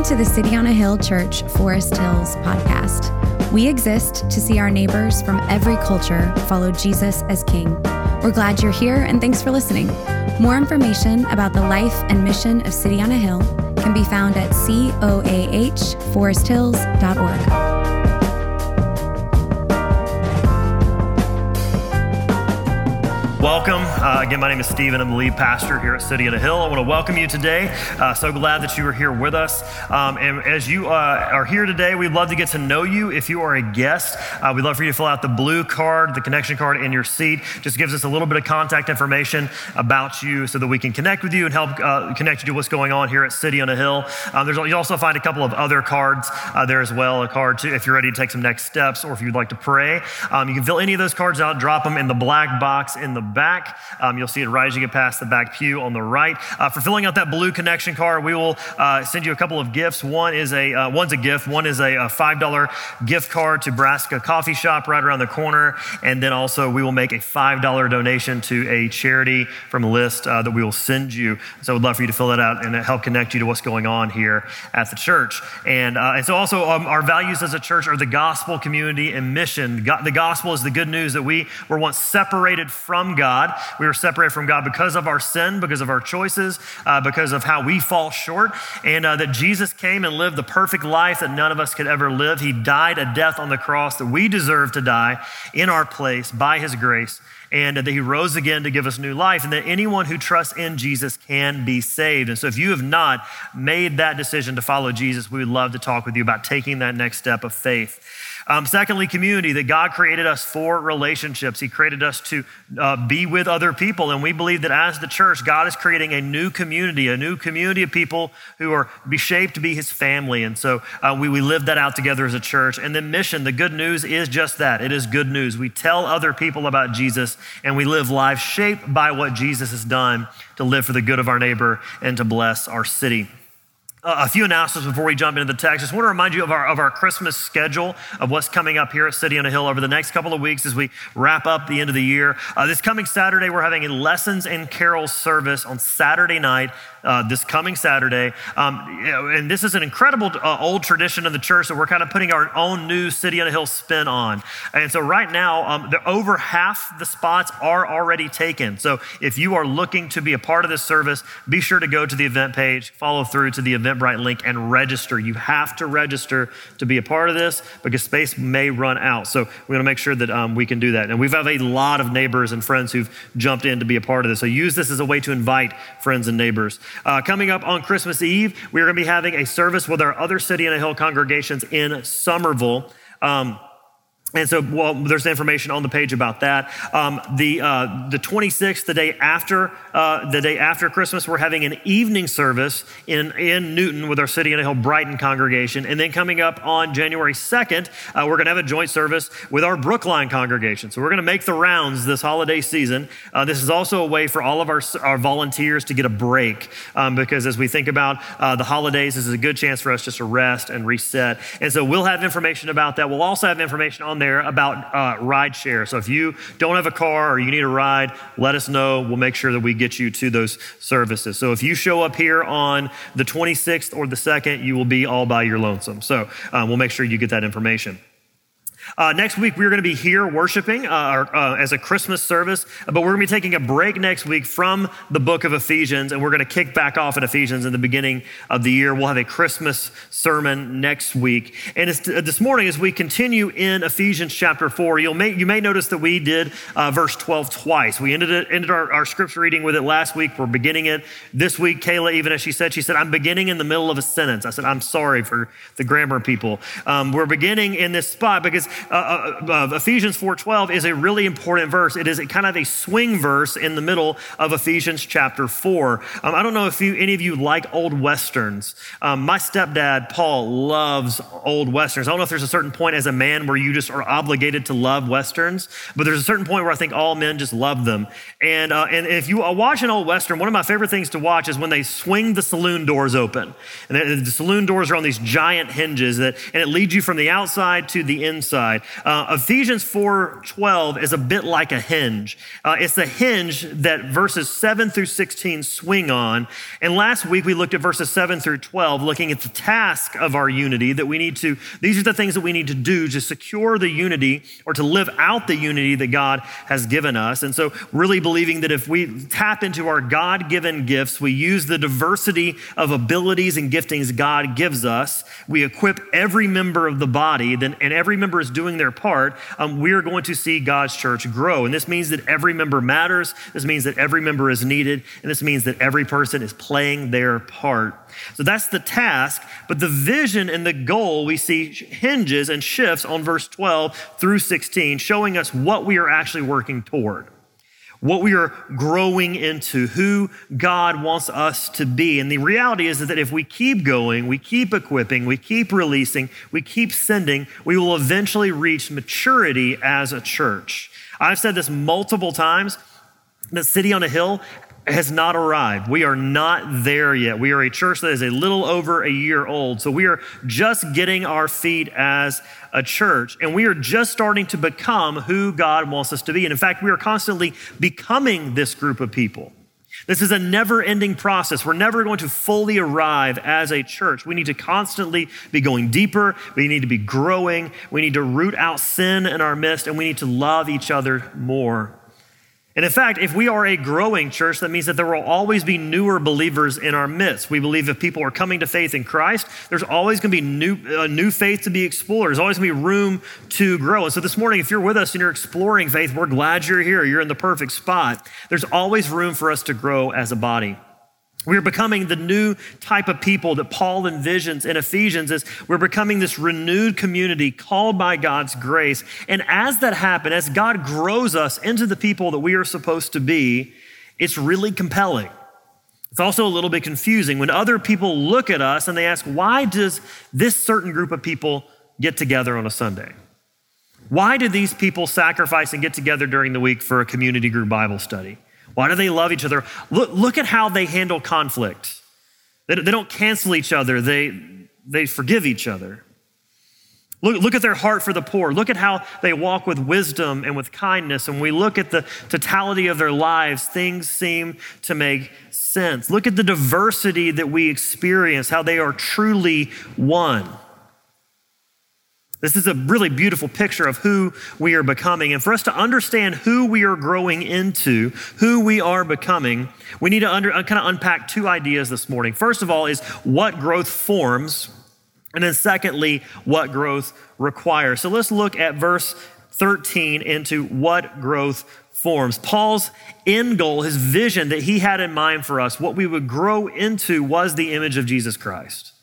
Welcome to the City on a Hill Church Forest Hills podcast. We exist to see our neighbors from every culture follow Jesus as King. We're glad you're here and thanks for listening. More information about the life and mission of City on a Hill can be found at coahforesthills.org. Welcome. Uh, again, my name is Stephen. I'm the lead pastor here at City on a Hill. I want to welcome you today. Uh, so glad that you are here with us. Um, and as you uh, are here today, we'd love to get to know you. If you are a guest, uh, we'd love for you to fill out the blue card, the connection card in your seat. Just gives us a little bit of contact information about you so that we can connect with you and help uh, connect you to what's going on here at City on a Hill. Um, there's, you also find a couple of other cards uh, there as well. A card to, if you're ready to take some next steps or if you'd like to pray. Um, you can fill any of those cards out, drop them in the black box in the back. Um, you'll see it get past the back pew on the right. Uh, for filling out that blue connection card, we will uh, send you a couple of gifts. One is a uh, one's a gift. One is a, a five dollar gift card to Brassica Coffee Shop right around the corner, and then also we will make a five dollar donation to a charity from a list uh, that we will send you. So we'd love for you to fill that out and help connect you to what's going on here at the church. And uh, and so also um, our values as a church are the gospel, community, and mission. The gospel is the good news that we were once separated from God. We were separated from God because of our sin, because of our choices, uh, because of how we fall short, and uh, that Jesus came and lived the perfect life that none of us could ever live. He died a death on the cross that we deserve to die in our place by His grace and that he rose again to give us new life, and that anyone who trusts in Jesus can be saved. And so, if you have not made that decision to follow Jesus, we would love to talk with you about taking that next step of faith. Um, secondly, community, that God created us for relationships. He created us to uh, be with other people. And we believe that as the church, God is creating a new community, a new community of people who are be shaped to be his family. And so uh, we, we live that out together as a church. And then mission, the good news is just that it is good news. We tell other people about Jesus and we live lives shaped by what Jesus has done to live for the good of our neighbor and to bless our city. A few announcements before we jump into the text. I Just want to remind you of our, of our Christmas schedule of what's coming up here at City on a Hill over the next couple of weeks as we wrap up the end of the year. Uh, this coming Saturday, we're having a lessons and carols service on Saturday night uh, this coming Saturday. Um, and this is an incredible uh, old tradition of the church that we're kind of putting our own new City on a Hill spin on. And so right now, um, the, over half the spots are already taken. So if you are looking to be a part of this service, be sure to go to the event page, follow through to the Eventbrite link, and register. You have to register to be a part of this because space may run out. So we want to make sure that um, we can do that. And we have a lot of neighbors and friends who've jumped in to be a part of this. So use this as a way to invite friends and neighbors. Uh, coming up on Christmas Eve, we're going to be having a service with our other City on a Hill congregations in Somerville. Um, and so, well, there's information on the page about that. Um, the uh, the 26th, the day after uh, the day after Christmas, we're having an evening service in in Newton with our City on a Hill Brighton congregation, and then coming up on January 2nd, uh, we're going to have a joint service with our Brookline congregation. So we're going to make the rounds this holiday season. Uh, this is also a way for all of our our volunteers to get a break um, because as we think about uh, the holidays, this is a good chance for us just to rest and reset. And so we'll have information about that. We'll also have information on there about uh, ride share. So if you don't have a car or you need a ride, let us know. We'll make sure that we get you to those services. So if you show up here on the 26th or the 2nd, you will be all by your lonesome. So um, we'll make sure you get that information. Uh, next week, we're going to be here worshiping uh, our, uh, as a Christmas service, but we're going to be taking a break next week from the book of Ephesians, and we're going to kick back off at Ephesians in the beginning of the year. We'll have a Christmas sermon next week. And uh, this morning, as we continue in Ephesians chapter 4, you'll may, you may notice that we did uh, verse 12 twice. We ended, it, ended our, our scripture reading with it last week. We're beginning it this week. Kayla, even as she said, she said, I'm beginning in the middle of a sentence. I said, I'm sorry for the grammar people. Um, we're beginning in this spot because uh, uh, Ephesians 4:12 is a really important verse. It is a kind of a swing verse in the middle of Ephesians chapter 4. Um, I don't know if you, any of you like old westerns. Um, my stepdad Paul loves old westerns. I don't know if there's a certain point as a man where you just are obligated to love westerns, but there's a certain point where I think all men just love them. And uh, and if you watch an old western, one of my favorite things to watch is when they swing the saloon doors open, and the saloon doors are on these giant hinges that, and it leads you from the outside to the inside. Side. Uh, Ephesians 4:12 is a bit like a hinge. Uh, it's the hinge that verses 7 through 16 swing on. And last week we looked at verses 7 through 12, looking at the task of our unity that we need to. These are the things that we need to do to secure the unity or to live out the unity that God has given us. And so, really believing that if we tap into our God-given gifts, we use the diversity of abilities and giftings God gives us, we equip every member of the body, then, and every member is doing their part, um, we are going to see God's church grow. And this means that every member matters. This means that every member is needed. And this means that every person is playing their part. So that's the task. But the vision and the goal we see hinges and shifts on verse 12 through 16, showing us what we are actually working toward what we are growing into, who God wants us to be. And the reality is that if we keep going, we keep equipping, we keep releasing, we keep sending, we will eventually reach maturity as a church. I've said this multiple times. The city on a hill has not arrived. We are not there yet. We are a church that is a little over a year old. So we are just getting our feet as a church, and we are just starting to become who God wants us to be. And in fact, we are constantly becoming this group of people. This is a never ending process. We're never going to fully arrive as a church. We need to constantly be going deeper. We need to be growing. We need to root out sin in our midst, and we need to love each other more and in fact, if we are a growing church, that means that there will always be newer believers in our midst. We believe if people are coming to faith in Christ, there's always going to be new, uh, new faith to be explored. There's always going to be room to grow. And so this morning, if you're with us and you're exploring faith, we're glad you're here. You're in the perfect spot. There's always room for us to grow as a body. We're becoming the new type of people that Paul envisions in Ephesians is we're becoming this renewed community called by God's grace. And as that happens, as God grows us into the people that we are supposed to be, it's really compelling. It's also a little bit confusing when other people look at us and they ask, why does this certain group of people get together on a Sunday? Why do these people sacrifice and get together during the week for a community group Bible study? Why do they love each other? Look, look at how they handle conflict. They, they don't cancel each other, they, they forgive each other. Look, look at their heart for the poor. Look at how they walk with wisdom and with kindness. And we look at the totality of their lives, things seem to make sense. Look at the diversity that we experience, how they are truly one. This is a really beautiful picture of who we are becoming. And for us to understand who we are growing into, who we are becoming, we need to under, uh, kind of unpack two ideas this morning. First of all, is what growth forms, and then secondly, what growth requires. So let's look at verse 13 into what growth forms. Paul's end goal, his vision that he had in mind for us, what we would grow into was the image of Jesus Christ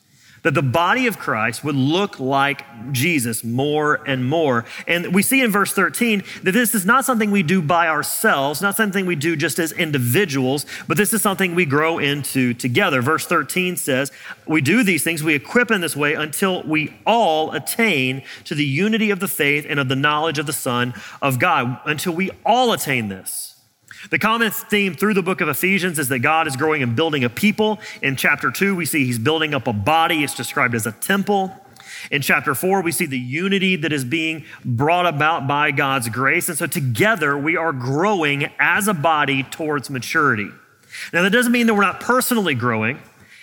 that the body of Christ would look like Jesus more and more. And we see in verse 13 that this is not something we do by ourselves, not something we do just as individuals, but this is something we grow into together. Verse 13 says, We do these things, we equip in this way until we all attain to the unity of the faith and of the knowledge of the Son of God, until we all attain this. The common theme through the book of Ephesians is that God is growing and building a people. In chapter two, we see he's building up a body. It's described as a temple. In chapter four, we see the unity that is being brought about by God's grace. And so together we are growing as a body towards maturity. Now, that doesn't mean that we're not personally growing.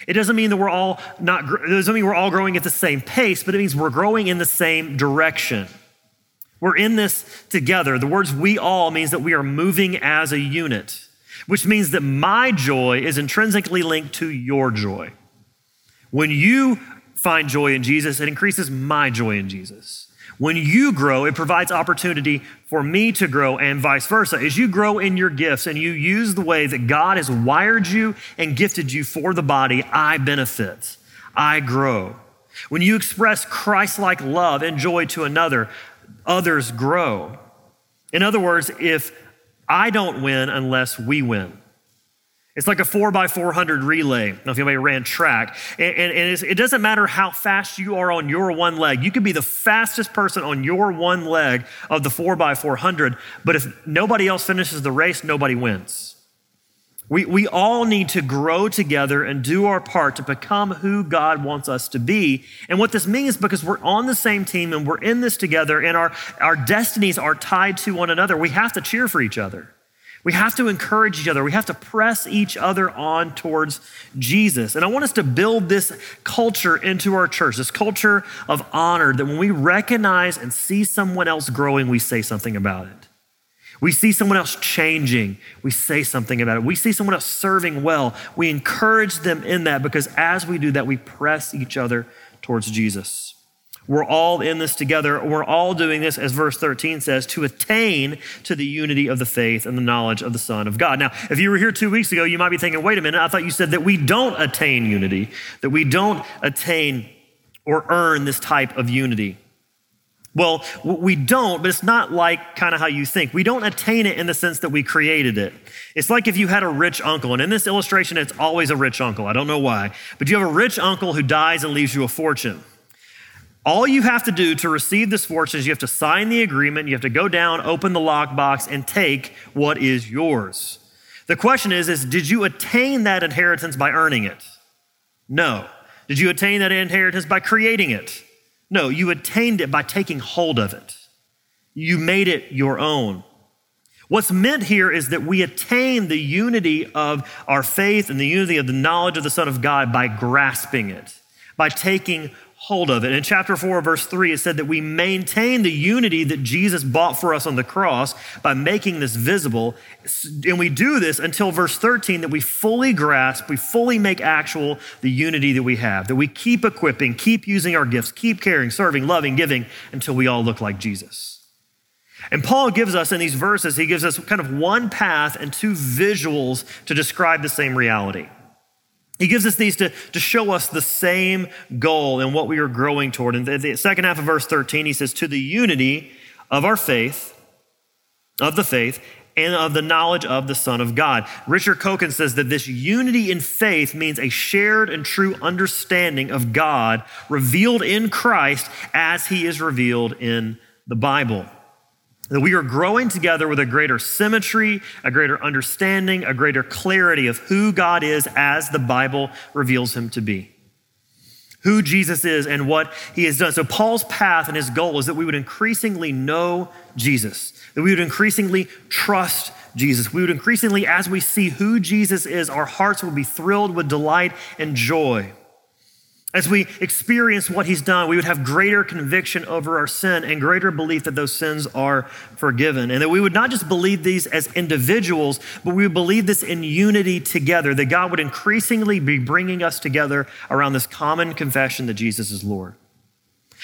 It doesn't mean that we're all not, it doesn't mean we're all growing at the same pace, but it means we're growing in the same direction. We're in this together. The words we all means that we are moving as a unit, which means that my joy is intrinsically linked to your joy. When you find joy in Jesus, it increases my joy in Jesus. When you grow, it provides opportunity for me to grow and vice versa. As you grow in your gifts and you use the way that God has wired you and gifted you for the body, I benefit. I grow. When you express Christ like love and joy to another, others grow. In other words, if I don't win unless we win. It's like a four by 400 relay. I don't know if anybody ran track. And, and, and it doesn't matter how fast you are on your one leg. You could be the fastest person on your one leg of the four by 400, but if nobody else finishes the race, nobody wins. We, we all need to grow together and do our part to become who God wants us to be. And what this means is because we're on the same team and we're in this together and our, our destinies are tied to one another, we have to cheer for each other. We have to encourage each other. We have to press each other on towards Jesus. And I want us to build this culture into our church, this culture of honor that when we recognize and see someone else growing, we say something about it. We see someone else changing, we say something about it. We see someone else serving well, we encourage them in that because as we do that, we press each other towards Jesus. We're all in this together. We're all doing this, as verse 13 says, to attain to the unity of the faith and the knowledge of the Son of God. Now, if you were here two weeks ago, you might be thinking, wait a minute, I thought you said that we don't attain unity, that we don't attain or earn this type of unity. Well, we don't, but it's not like kind of how you think. We don't attain it in the sense that we created it. It's like if you had a rich uncle, and in this illustration, it's always a rich uncle. I don't know why, but you have a rich uncle who dies and leaves you a fortune. All you have to do to receive this fortune is you have to sign the agreement, you have to go down, open the lockbox, and take what is yours. The question is, is did you attain that inheritance by earning it? No. Did you attain that inheritance by creating it? No, you attained it by taking hold of it. You made it your own. What's meant here is that we attain the unity of our faith and the unity of the knowledge of the Son of God by grasping it, by taking hold of it. In chapter 4, verse 3, it said that we maintain the unity that Jesus bought for us on the cross by making this visible. And we do this until verse 13 that we fully grasp, we fully make actual the unity that we have, that we keep equipping, keep using our gifts, keep caring, serving, loving, giving until we all look like Jesus. And Paul gives us in these verses, he gives us kind of one path and two visuals to describe the same reality. He gives us these to, to show us the same goal and what we are growing toward. In the, second half of verse 13, he says, To the unity of our faith, of the faith, and of the knowledge of the Son of God. Richard Coekin says that this unity in faith means a shared and true understanding of God revealed in Christ as he is revealed in the Bible. That we are growing together with a greater symmetry, a greater understanding, a greater clarity of who God is as the Bible reveals him to be. Who Jesus is and what he has done. So, Paul's path and his goal is that we would increasingly know Jesus, that we would increasingly trust Jesus. We would increasingly, as we see who Jesus is, our hearts will be thrilled with delight and joy. As we experience what he's done, we would have greater conviction over our sin and greater belief that those sins are forgiven. And that we would not just believe these as individuals, but we would believe this in unity together, that God would increasingly be bringing us together around this common confession that Jesus is Lord.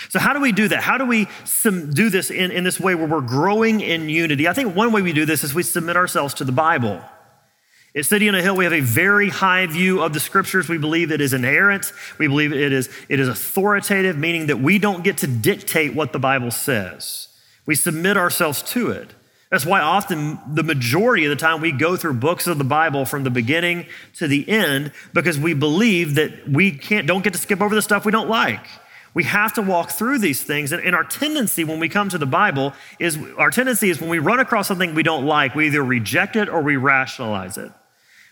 So, how do we do that? How do we do this in, in this way where we're growing in unity? I think one way we do this is we submit ourselves to the Bible. At City on a Hill, we have a very high view of the scriptures. We believe it is inerrant. We believe it is, it is authoritative, meaning that we don't get to dictate what the Bible says. We submit ourselves to it. That's why often the majority of the time we go through books of the Bible from the beginning to the end because we believe that we can't, don't get to skip over the stuff we don't like. We have to walk through these things. And, our tendency when we come to the Bible is our tendency is when we run across something we don't like, we either reject it or we rationalize it.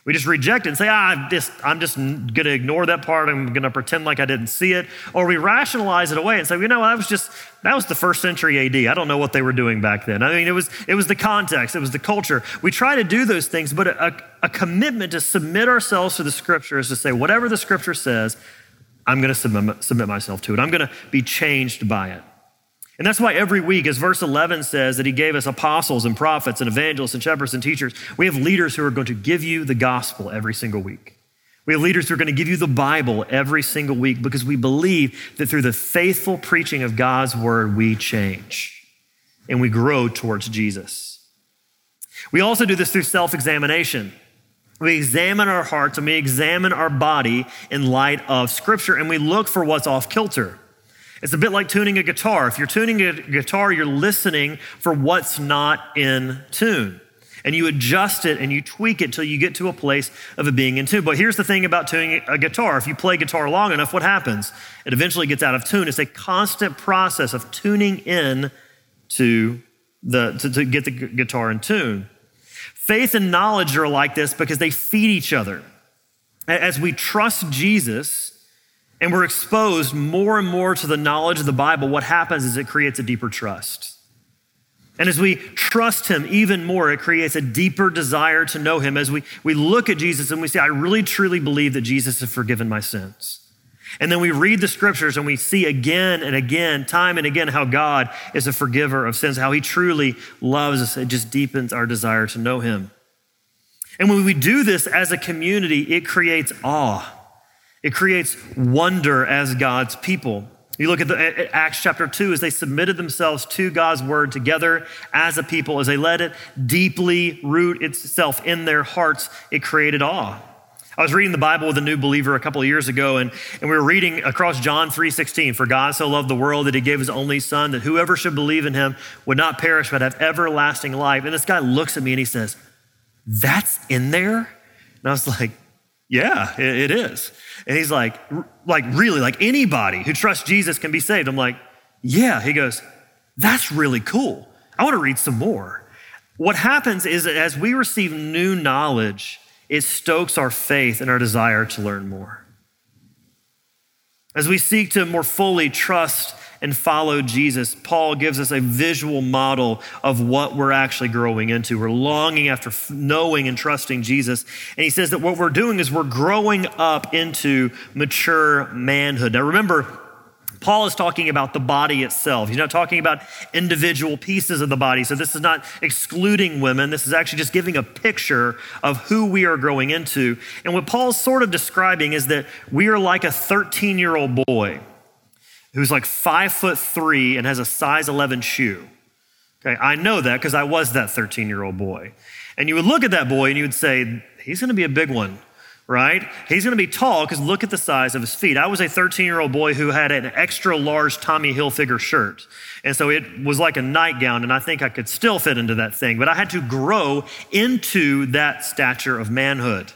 We just reject it and say, ah, I'm just, I'm just going to ignore that part. I'm going to pretend like I didn't see it. Or we rationalize it away and say, you know, that was just, that was the first century AD. I don't know what they were doing back then. I mean, it was, it was the context, it was the culture. We try to do those things, but a, a commitment to submit ourselves to the scripture is to say, whatever the scripture says, I'm going to submit, submit myself to it. I'm going to be changed by it. And that's why every week, as verse 11 says, that he gave us apostles and prophets and evangelists and shepherds and teachers, we have leaders who are going to give you the gospel every single week. We have leaders who are going to give you the Bible every single week because we believe that through the faithful preaching of God's word, we change and we grow towards Jesus. We also do this through self examination. We examine our hearts and we examine our body in light of Scripture and we look for what's off kilter. It's a bit like tuning a guitar. If you're tuning a guitar, you're listening for what's not in tune. And you adjust it and you tweak it till you get to a place of it being in tune. But here's the thing about tuning a guitar if you play guitar long enough, what happens? It eventually gets out of tune. It's a constant process of tuning in to, the, to, to get the guitar in tune. Faith and knowledge are like this because they feed each other. As we trust Jesus and we're exposed more and more to the knowledge of the Bible, what happens is it creates a deeper trust. And as we trust him even more, it creates a deeper desire to know him. As we, we look at Jesus and we say, I really truly believe that Jesus has forgiven my sins. And then we read the scriptures and we see again and again, time and again, how God is a forgiver of sins, how he truly loves us. It just deepens our desire to know him. And when we do this as a community, it creates awe. It creates wonder as God's people. You look at, the, at Acts chapter 2 as they submitted themselves to God's word together as a people, as they let it deeply root itself in their hearts, it created awe. I was reading the Bible with a new believer a couple of years ago, and, and we were reading across John 3:16, for God so loved the world that he gave his only son, that whoever should believe in him would not perish but have everlasting life. And this guy looks at me and he says, That's in there? And I was like, Yeah, it, is. And he's like, like really, like anybody who trusts Jesus can be saved. I'm like, yeah. He goes, that's really cool. I want to read some more. What happens is that as we receive new knowledge, it stokes our faith and our desire to learn more. As we seek to more fully trust and follow Jesus, Paul gives us a visual model of what we're actually growing into. We're longing after knowing and trusting Jesus. And he says that what we're doing is we're growing up into mature manhood. Now, remember, Paul is talking about the body itself. He's not talking about individual pieces of the body. So, this is not excluding women. This is actually just giving a picture of who we are growing into. And what Paul's sort of describing is that we are like a 13 year old boy who's like five foot three and has a size 11 shoe. Okay, I know that because I was that 13 year old boy. And you would look at that boy and you would say, he's going to be a big one, right? He's going to be tall because look at the size of his feet. I was a 13 year old boy who had an extra large Tommy Hilfiger shirt. And so it was like a nightgown, and I think I could still fit into that thing, but I had to grow into that stature of manhood.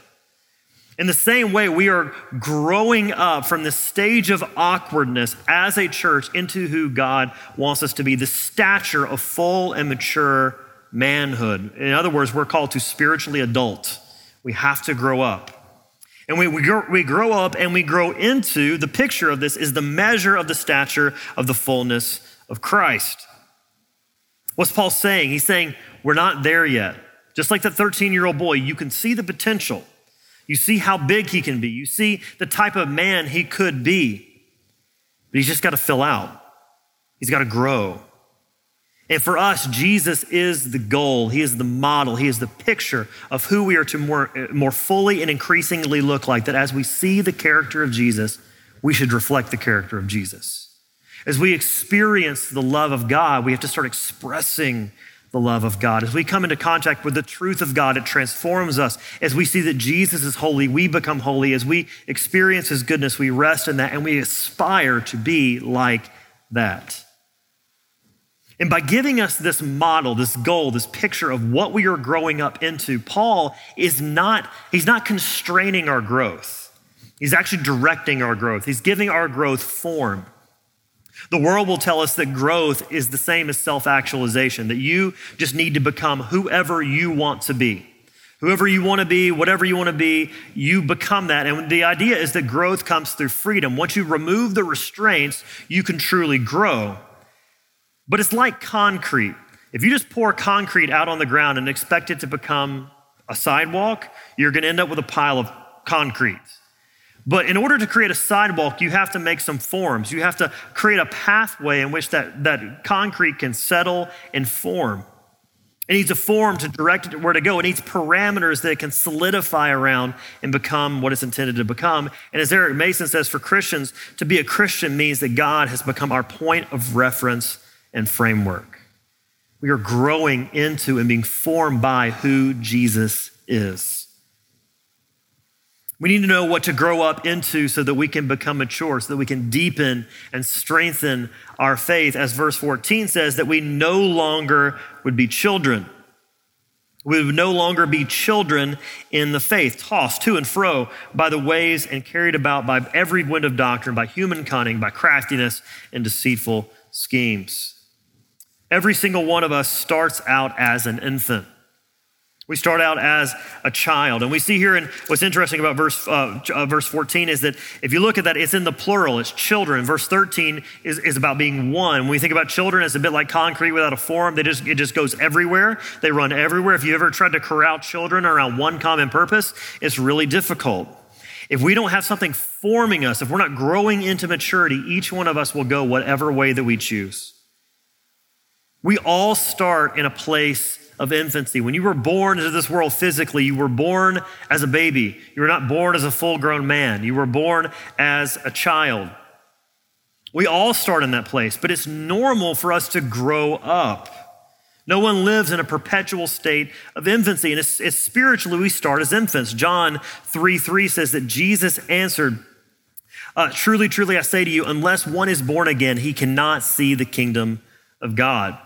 In the same way, we are growing up from the stage of awkwardness as a church into who God wants us to be, the stature of full and mature manhood. In other words, we're called to spiritually adult. We have to grow up. And we, we, grow, we grow up and we grow into the picture of this is the measure of the stature of the fullness of Christ. What's Paul saying? He's saying, We're not there yet. Just like that 13 year old boy, you can see the potential. You see how big he can be. You see the type of man he could be. But he's just got to fill out, he's got to grow. And for us, Jesus is the goal. He is the model. He is the picture of who we are to more, more fully and increasingly look like. That as we see the character of Jesus, we should reflect the character of Jesus. As we experience the love of God, we have to start expressing the love of God. As we come into contact with the truth of God, it transforms us. As we see that Jesus is holy, we become holy. As we experience his goodness, we rest in that and we aspire to be like that. And by giving us this model, this goal, this picture of what we are growing up into, Paul is not, he's not constraining our growth. He's actually directing our growth. He's giving our growth form. The world will tell us that growth is the same as self actualization, that you just need to become whoever you want to be. Whoever you want to be, whatever you want to be, you become that. And the idea is that growth comes through freedom. Once you remove the restraints, you can truly grow. But it's like concrete. If you just pour concrete out on the ground and expect it to become a sidewalk, you're going to end up with a pile of concrete. But in order to create a sidewalk, you have to make some forms. You have to create a pathway in which that, that concrete can settle and form. It needs a form to direct it where to go. It needs parameters that it can solidify around and become what it's intended to become. And as Eric Mason says, for Christians, to be a Christian means that God has become our point of reference and framework. We are growing into and being formed by who Jesus is. We need to know what to grow up into so that we can become mature, so that we can deepen and strengthen our faith. As verse 14 says, that we no longer would be children. We would no longer be children in the faith, tossed to and fro by the waves and carried about by every wind of doctrine, by human cunning, by craftiness and deceitful schemes. Every single one of us starts out as an infant. We start out as a child. And we see here, in what's interesting about verse, uh, uh, verse 14 is that if you look at that, it's in the plural, it's children. Verse 13 is, is about being one. When we think about children, it's a bit like concrete without a form. They just, it just goes everywhere, they run everywhere. If you ever tried to corral children around one common purpose, it's really difficult. If we don't have something forming us, if we're not growing into maturity, each one of us will go whatever way that we choose. We all start in a place of infancy. When you were born into this world physically, you were born as a baby. You were not born as a full grown man. You were born as a child. We all start in that place, but it's normal for us to grow up. No one lives in a perpetual state of infancy. And it's, it's spiritually, we start as infants. John 3 3 says that Jesus answered, uh, Truly, truly, I say to you, unless one is born again, he cannot see the kingdom of God.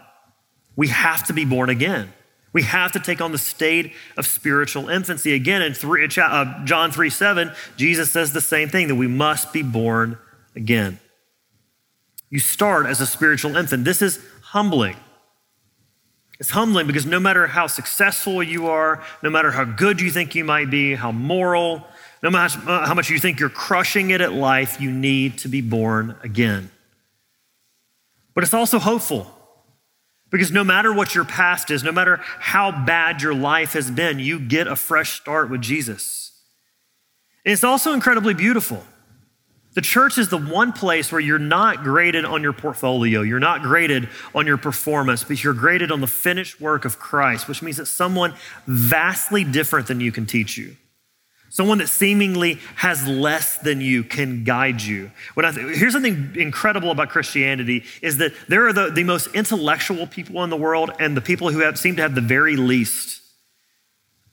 We have to be born again. We have to take on the state of spiritual infancy. Again, in three, uh, John 3 7, Jesus says the same thing that we must be born again. You start as a spiritual infant. This is humbling. It's humbling because no matter how successful you are, no matter how good you think you might be, how moral, no matter how much you think you're crushing it at life, you need to be born again. But it's also hopeful because no matter what your past is, no matter how bad your life has been, you get a fresh start with Jesus. And it's also incredibly beautiful. The church is the one place where you're not graded on your portfolio, you're not graded on your performance, but you're graded on the finished work of Christ, which means that someone vastly different than you can teach you. Someone that seemingly has less than you can guide you. Th- here's something incredible about Christianity is that there are the, the most intellectual people in the world and the people who have, seem to have the very least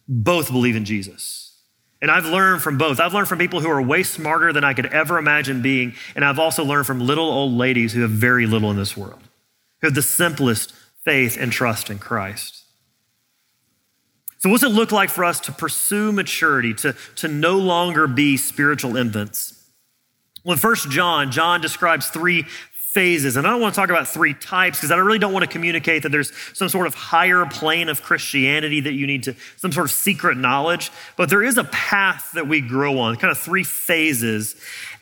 both believe in Jesus. And I've learned from both. I've learned from people who are way smarter than I could ever imagine being. And I've also learned from little old ladies who have very little in this world, who have the simplest faith and trust in Christ. So, what's it look like for us to pursue maturity, to, to no longer be spiritual infants? Well, in First John, John describes three phases. And I don't want to talk about three types because I really don't want to communicate that there's some sort of higher plane of Christianity that you need to, some sort of secret knowledge. But there is a path that we grow on, kind of three phases.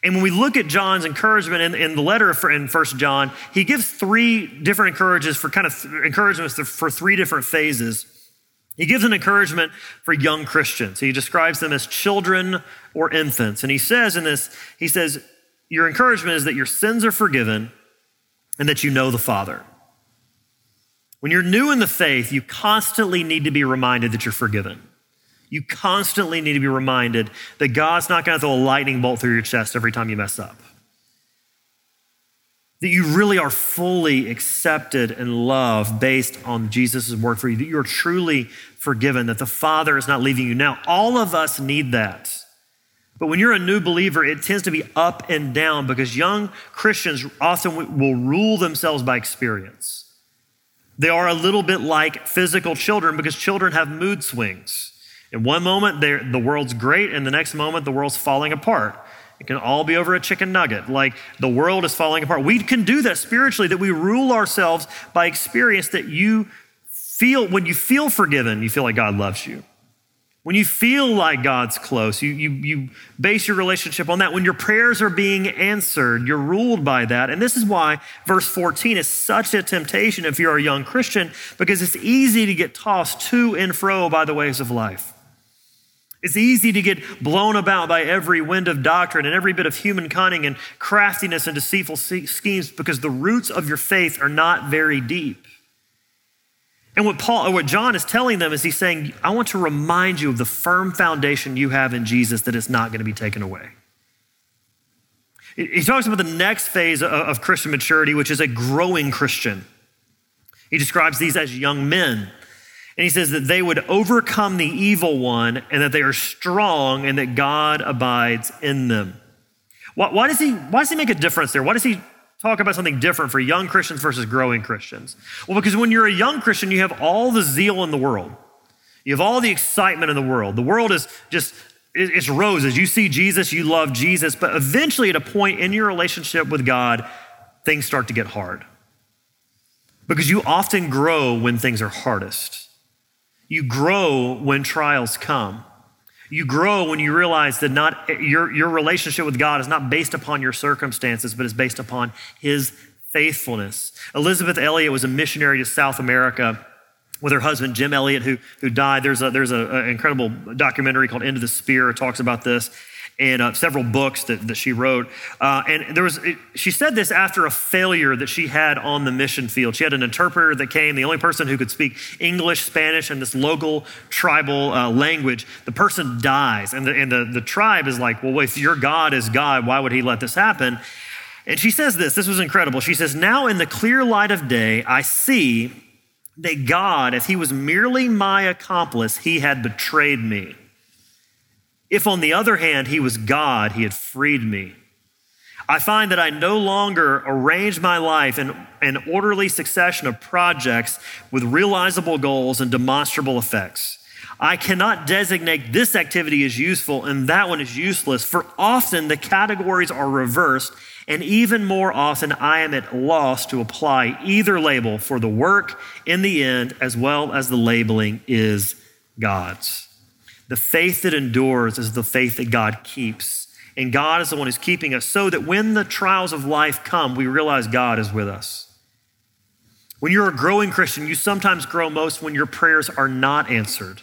And when we look at John's encouragement in, in the letter for, in First John, he gives three different encouragements for kind of encouragements for three different phases. He gives an encouragement for young Christians. He describes them as children or infants. And he says in this, he says, Your encouragement is that your sins are forgiven and that you know the Father. When you're new in the faith, you constantly need to be reminded that you're forgiven. You constantly need to be reminded that God's not going to throw a lightning bolt through your chest every time you mess up that you really are fully accepted and loved based on Jesus' work for you, that you're truly forgiven, that the Father is not leaving you. Now, all of us need that. But when you're a new believer, it tends to be up and down because young Christians often will rule themselves by experience. They are a little bit like physical children because children have mood swings. In one moment, the world's great, and the next moment, the world's falling apart. It can all be over a chicken nugget. Like the world is falling apart. We can do that spiritually, that we rule ourselves by experience that you feel, when you feel forgiven, you feel like God loves you. When you feel like God's close, you, you, you base your relationship on that. When your prayers are being answered, you're ruled by that. And this is why verse 14 is such a temptation if you're a young Christian, because it's easy to get tossed to and fro by the ways of life. It's easy to get blown about by every wind of doctrine and every bit of human cunning and craftiness and deceitful schemes because the roots of your faith are not very deep. And what Paul or what John is telling them is he's saying, I want to remind you of the firm foundation you have in Jesus that is not going to be taken away. He talks about the next phase of Christian maturity, which is a growing Christian. He describes these as young men. And he says that they would overcome the evil one and that they are strong and that God abides in them. Why, why, does, he, why does he make a difference there? Why does he talk about something different for young Christians versus growing Christians? Well, because when you're a young Christian, you have all the zeal in the world, you have all the excitement in the world. The world is just it's roses. You see Jesus, you love Jesus, but eventually, at a point in your relationship with God, things start to get hard. Because you often grow when things are hardest. You grow when trials come. You grow when you realize that not your, your relationship with God is not based upon your circumstances, but is based upon His faithfulness. Elisabeth Elliot was a missionary to South America with her husband Jim Elliot, who, who died. There's a there's an incredible documentary called End of the Spear. Talks about this and uh, several books that, that she wrote. Uh, and there was, she said this after a failure that she had on the mission field. She had an interpreter that came, the only person who could speak English, Spanish, and this local tribal uh, language. The person dies, and, the, and the, the tribe is like, well, if your God is God, why would he let this happen? And she says this, this was incredible. She says, Now in the clear light of day, I see that God, if he was merely my accomplice, he had betrayed me. If, on the other hand, he was God, he had freed me. I find that I no longer arrange my life in an orderly succession of projects with realizable goals and demonstrable effects. I cannot designate this activity as useful and that one as useless, for often the categories are reversed, and even more often I am at loss to apply either label, for the work in the end, as well as the labeling, is God's. The faith that endures is the faith that God keeps. And God is the one who's keeping us so that when the trials of life come, we realize God is with us. When you're a growing Christian, you sometimes grow most when your prayers are not answered.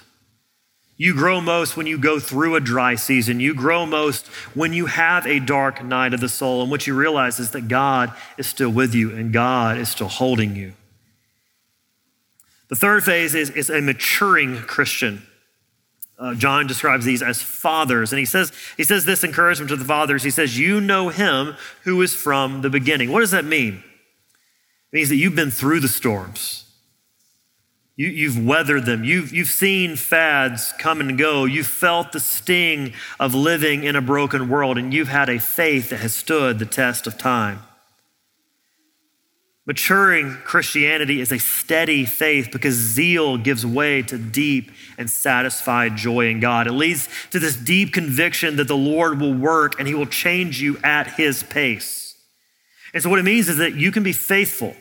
You grow most when you go through a dry season. You grow most when you have a dark night of the soul. And what you realize is that God is still with you and God is still holding you. The third phase is, is a maturing Christian. Uh, John describes these as fathers. And he says, he says this encouragement to the fathers. He says, You know him who is from the beginning. What does that mean? It means that you've been through the storms. You, have weathered them. You've, you've seen fads come and go. You've felt the sting of living in a broken world, and you've had a faith that has stood the test of time. Maturing Christianity is a steady faith because zeal gives way to deep and satisfied joy in God. It leads to this deep conviction that the Lord will work and he will change you at his pace. And so, what it means is that you can be faithful.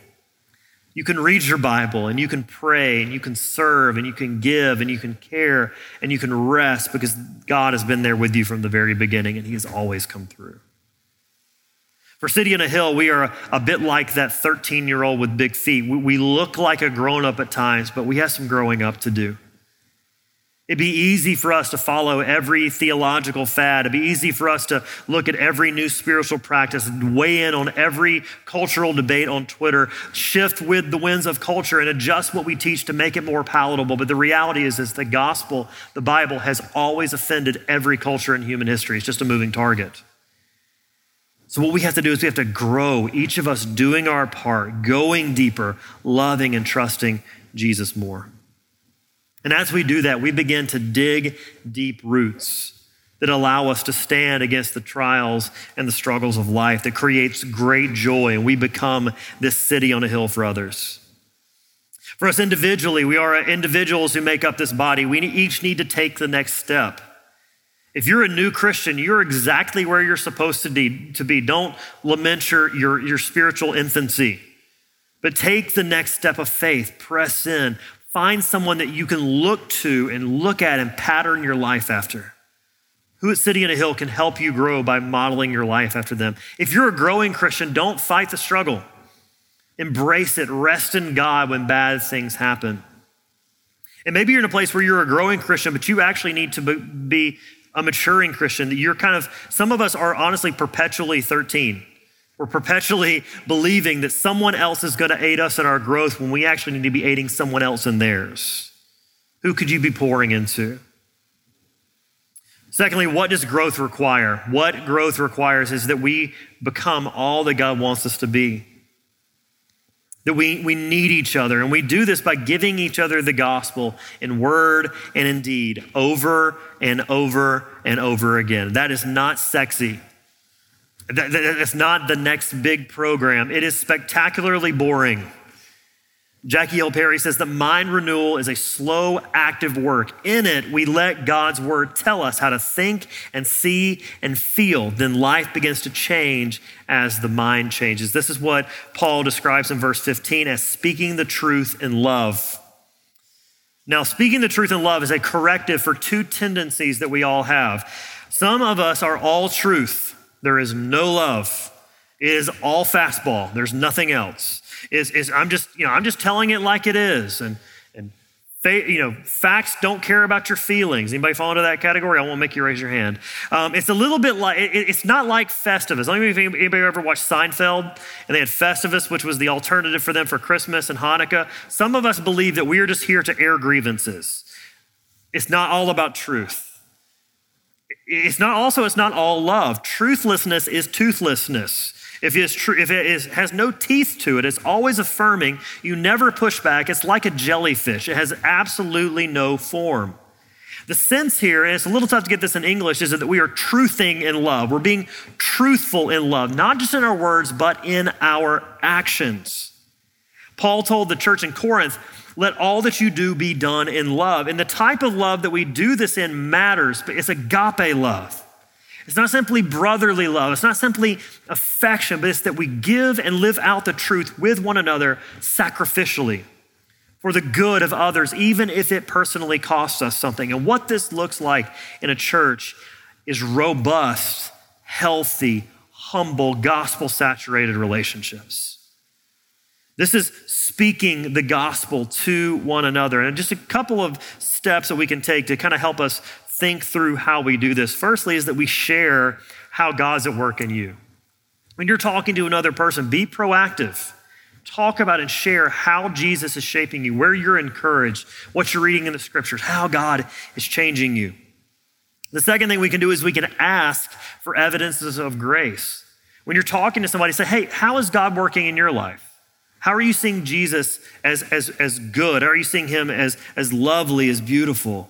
You can read your Bible and you can pray and you can serve and you can give and you can care and you can rest because God has been there with you from the very beginning and he has always come through. For City on a Hill, we are a bit like that 13 year old with big feet. We look like a grown up at times, but we have some growing up to do. It'd be easy for us to follow every theological fad. It'd be easy for us to look at every new spiritual practice, weigh in on every cultural debate on Twitter, shift with the winds of culture and adjust what we teach to make it more palatable. But the reality is, is the gospel, the Bible, has always offended every culture in human history. It's just a moving target. So, what we have to do is we have to grow, each of us doing our part, going deeper, loving and trusting Jesus more. And as we do that, we begin to dig deep roots that allow us to stand against the trials and the struggles of life, that creates great joy, and we become this city on a hill for others. For us individually, we are individuals who make up this body. We each need to take the next step. If you're a new Christian, you're exactly where you're supposed to be. To be. Don't lament your, your, your spiritual infancy, but take the next step of faith, press in, find someone that you can look to and look at and pattern your life after. Who at City on a Hill can help you grow by modeling your life after them? If you're a growing Christian, don't fight the struggle. Embrace it. Rest in God when bad things happen. And maybe you're in a place where you're a growing Christian, but you actually need to be a maturing Christian, you're kind of, some of us are honestly perpetually 13. We're perpetually believing that someone else is going to aid us in our growth when we actually need to be aiding someone else in theirs. Who could you be pouring into? Secondly, what does growth require? What growth requires is that we become all that God wants us to be that we, we need each other. And we do this by giving each other the gospel in word and in deed over and over and over again. That is not sexy. That, that, that's not the next big program. It is spectacularly boring. Jackie Hill Perry says that mind renewal is a slow, active work. In it, we let God's word tell us how to think and see and feel. Then life begins to change as the mind changes. This is what Paul describes in verse 15 as speaking the truth in love. Now, speaking the truth in love is a corrective for two tendencies that we all have. Some of us are all truth, there is no love. It is all fastball. There's nothing else. Is is I'm just you know I'm just telling it like it is, and and you know facts don't care about your feelings. Anybody fall into that category? I won't make you raise your hand. Um, it's a little bit like it, it's not like Festivus. Let me if anybody ever watched Seinfeld and they had Festivus, which was the alternative for them for Christmas and Hanukkah. Some of us believe that we are just here to air grievances. It's not all about truth. It's not also, it's not all love. Truthlessness is toothlessness. If it, is true, if it is, has no teeth to it, it's always affirming. You never push back. It's like a jellyfish, it has absolutely no form. The sense here, and it's a little tough to get this in English, is that we are truthing in love. We're being truthful in love, not just in our words, but in our actions. Paul told the church in Corinth, let all that you do be done in love. And the type of love that we do this in matters, but it's agape love. It's not simply brotherly love, it's not simply affection, but it's that we give and live out the truth with one another sacrificially for the good of others, even if it personally costs us something. And what this looks like in a church is robust, healthy, humble, gospel saturated relationships. This is speaking the gospel to one another. And just a couple of steps that we can take to kind of help us think through how we do this. Firstly, is that we share how God's at work in you. When you're talking to another person, be proactive. Talk about and share how Jesus is shaping you, where you're encouraged, what you're reading in the scriptures, how God is changing you. The second thing we can do is we can ask for evidences of grace. When you're talking to somebody, say, hey, how is God working in your life? How are you seeing Jesus as, as, as good? How are you seeing him as, as lovely, as beautiful?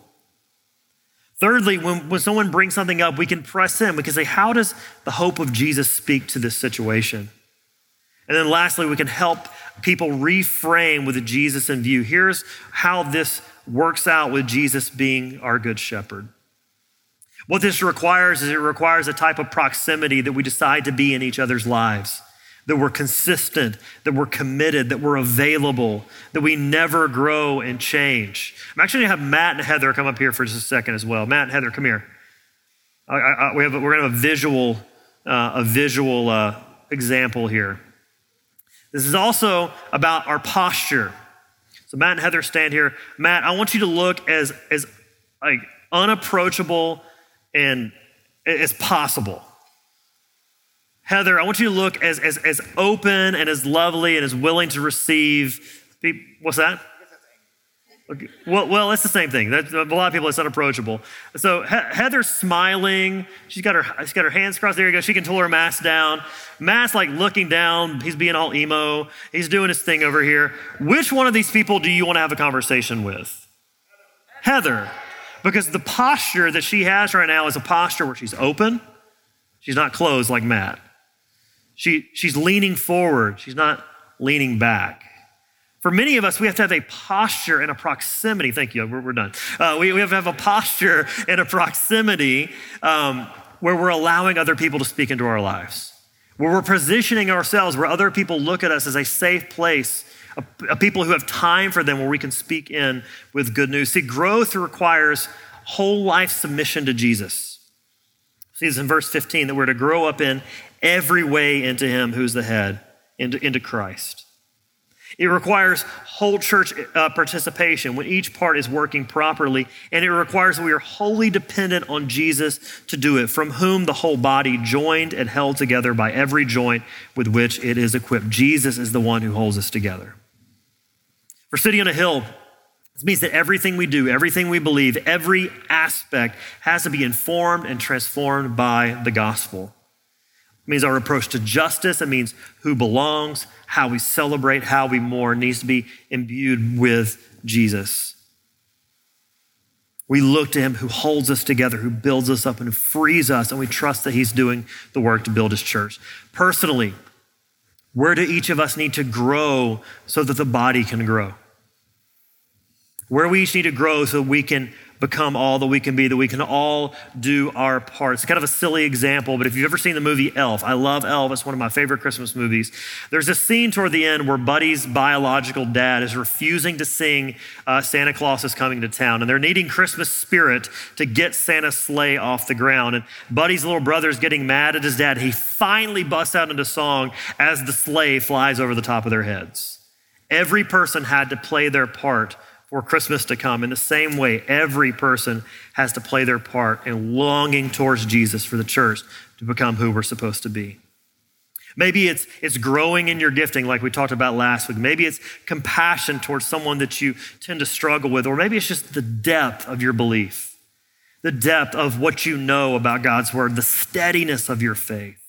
Thirdly, when, when someone brings something up, we can press in. We can say, How does the hope of Jesus speak to this situation? And then lastly, we can help people reframe with Jesus in view. Here's how this works out with Jesus being our good shepherd. What this requires is it requires a type of proximity that we decide to be in each other's lives that we're consistent, that we're committed, that we're available, that we never grow and change. I'm actually gonna have Matt and Heather come up here for just a second as well. Matt and Heather, come here. I, I, we have, we're gonna have a visual, uh, a visual uh, example here. This is also about our posture. So Matt and Heather stand here. Matt, I want you to look as, as like unapproachable and as possible. Heather, I want you to look as, as, as open and as lovely and as willing to receive. What's that? Okay. Well, well, it's the same thing. A lot of people, it's unapproachable. So he- Heather's smiling. She's got her, she's got her hands crossed. There you go. She can pull her mask down. Matt's like looking down. He's being all emo. He's doing his thing over here. Which one of these people do you want to have a conversation with? Heather. Because the posture that she has right now is a posture where she's open. She's not closed like Matt. She, she's leaning forward, she's not leaning back. For many of us, we have to have a posture and a proximity. Thank you, we're, we're done. Uh, we, we have to have a posture and a proximity um, where we're allowing other people to speak into our lives, where we're positioning ourselves where other people look at us as a safe place, a, a people who have time for them where we can speak in with good news. See, growth requires whole life submission to Jesus. See this in verse 15 that we're to grow up in every way into Him who's the head, into, into Christ. It requires whole church uh, participation when each part is working properly, and it requires that we are wholly dependent on Jesus to do it, from whom the whole body, joined and held together by every joint with which it is equipped. Jesus is the one who holds us together. For City on a Hill, this means that everything we do, everything we believe, every aspect has to be informed and transformed by the gospel. It means our approach to justice. It means who belongs, how we celebrate, how we mourn needs to be imbued with Jesus. We look to him who holds us together, who builds us up, and who frees us, and we trust that he's doing the work to build his church. Personally, where do each of us need to grow so that the body can grow? Where we each need to grow so we can become all that we can be, that we can all do our part. It's kind of a silly example, but if you've ever seen the movie Elf, I love Elf. It's one of my favorite Christmas movies. There's a scene toward the end where Buddy's biological dad is refusing to sing uh, Santa Claus is Coming to Town, and they're needing Christmas spirit to get Santa's sleigh off the ground. And Buddy's little brother is getting mad at his dad. He finally busts out into song as the sleigh flies over the top of their heads. Every person had to play their part for Christmas to come. In the same way, every person has to play their part in longing towards Jesus for the church to become who we're supposed to be. Maybe it's, it's growing in your gifting, like we talked about last week. Maybe it's compassion towards someone that you tend to struggle with, or maybe it's just the depth of your belief, the depth of what you know about God's word, the steadiness of your faith.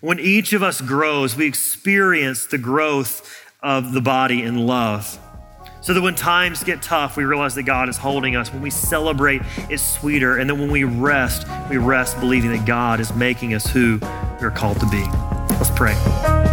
When each of us grows, we experience the growth of the body in love. So that when times get tough, we realize that God is holding us. When we celebrate, it's sweeter. And then when we rest, we rest believing that God is making us who we're called to be. Let's pray.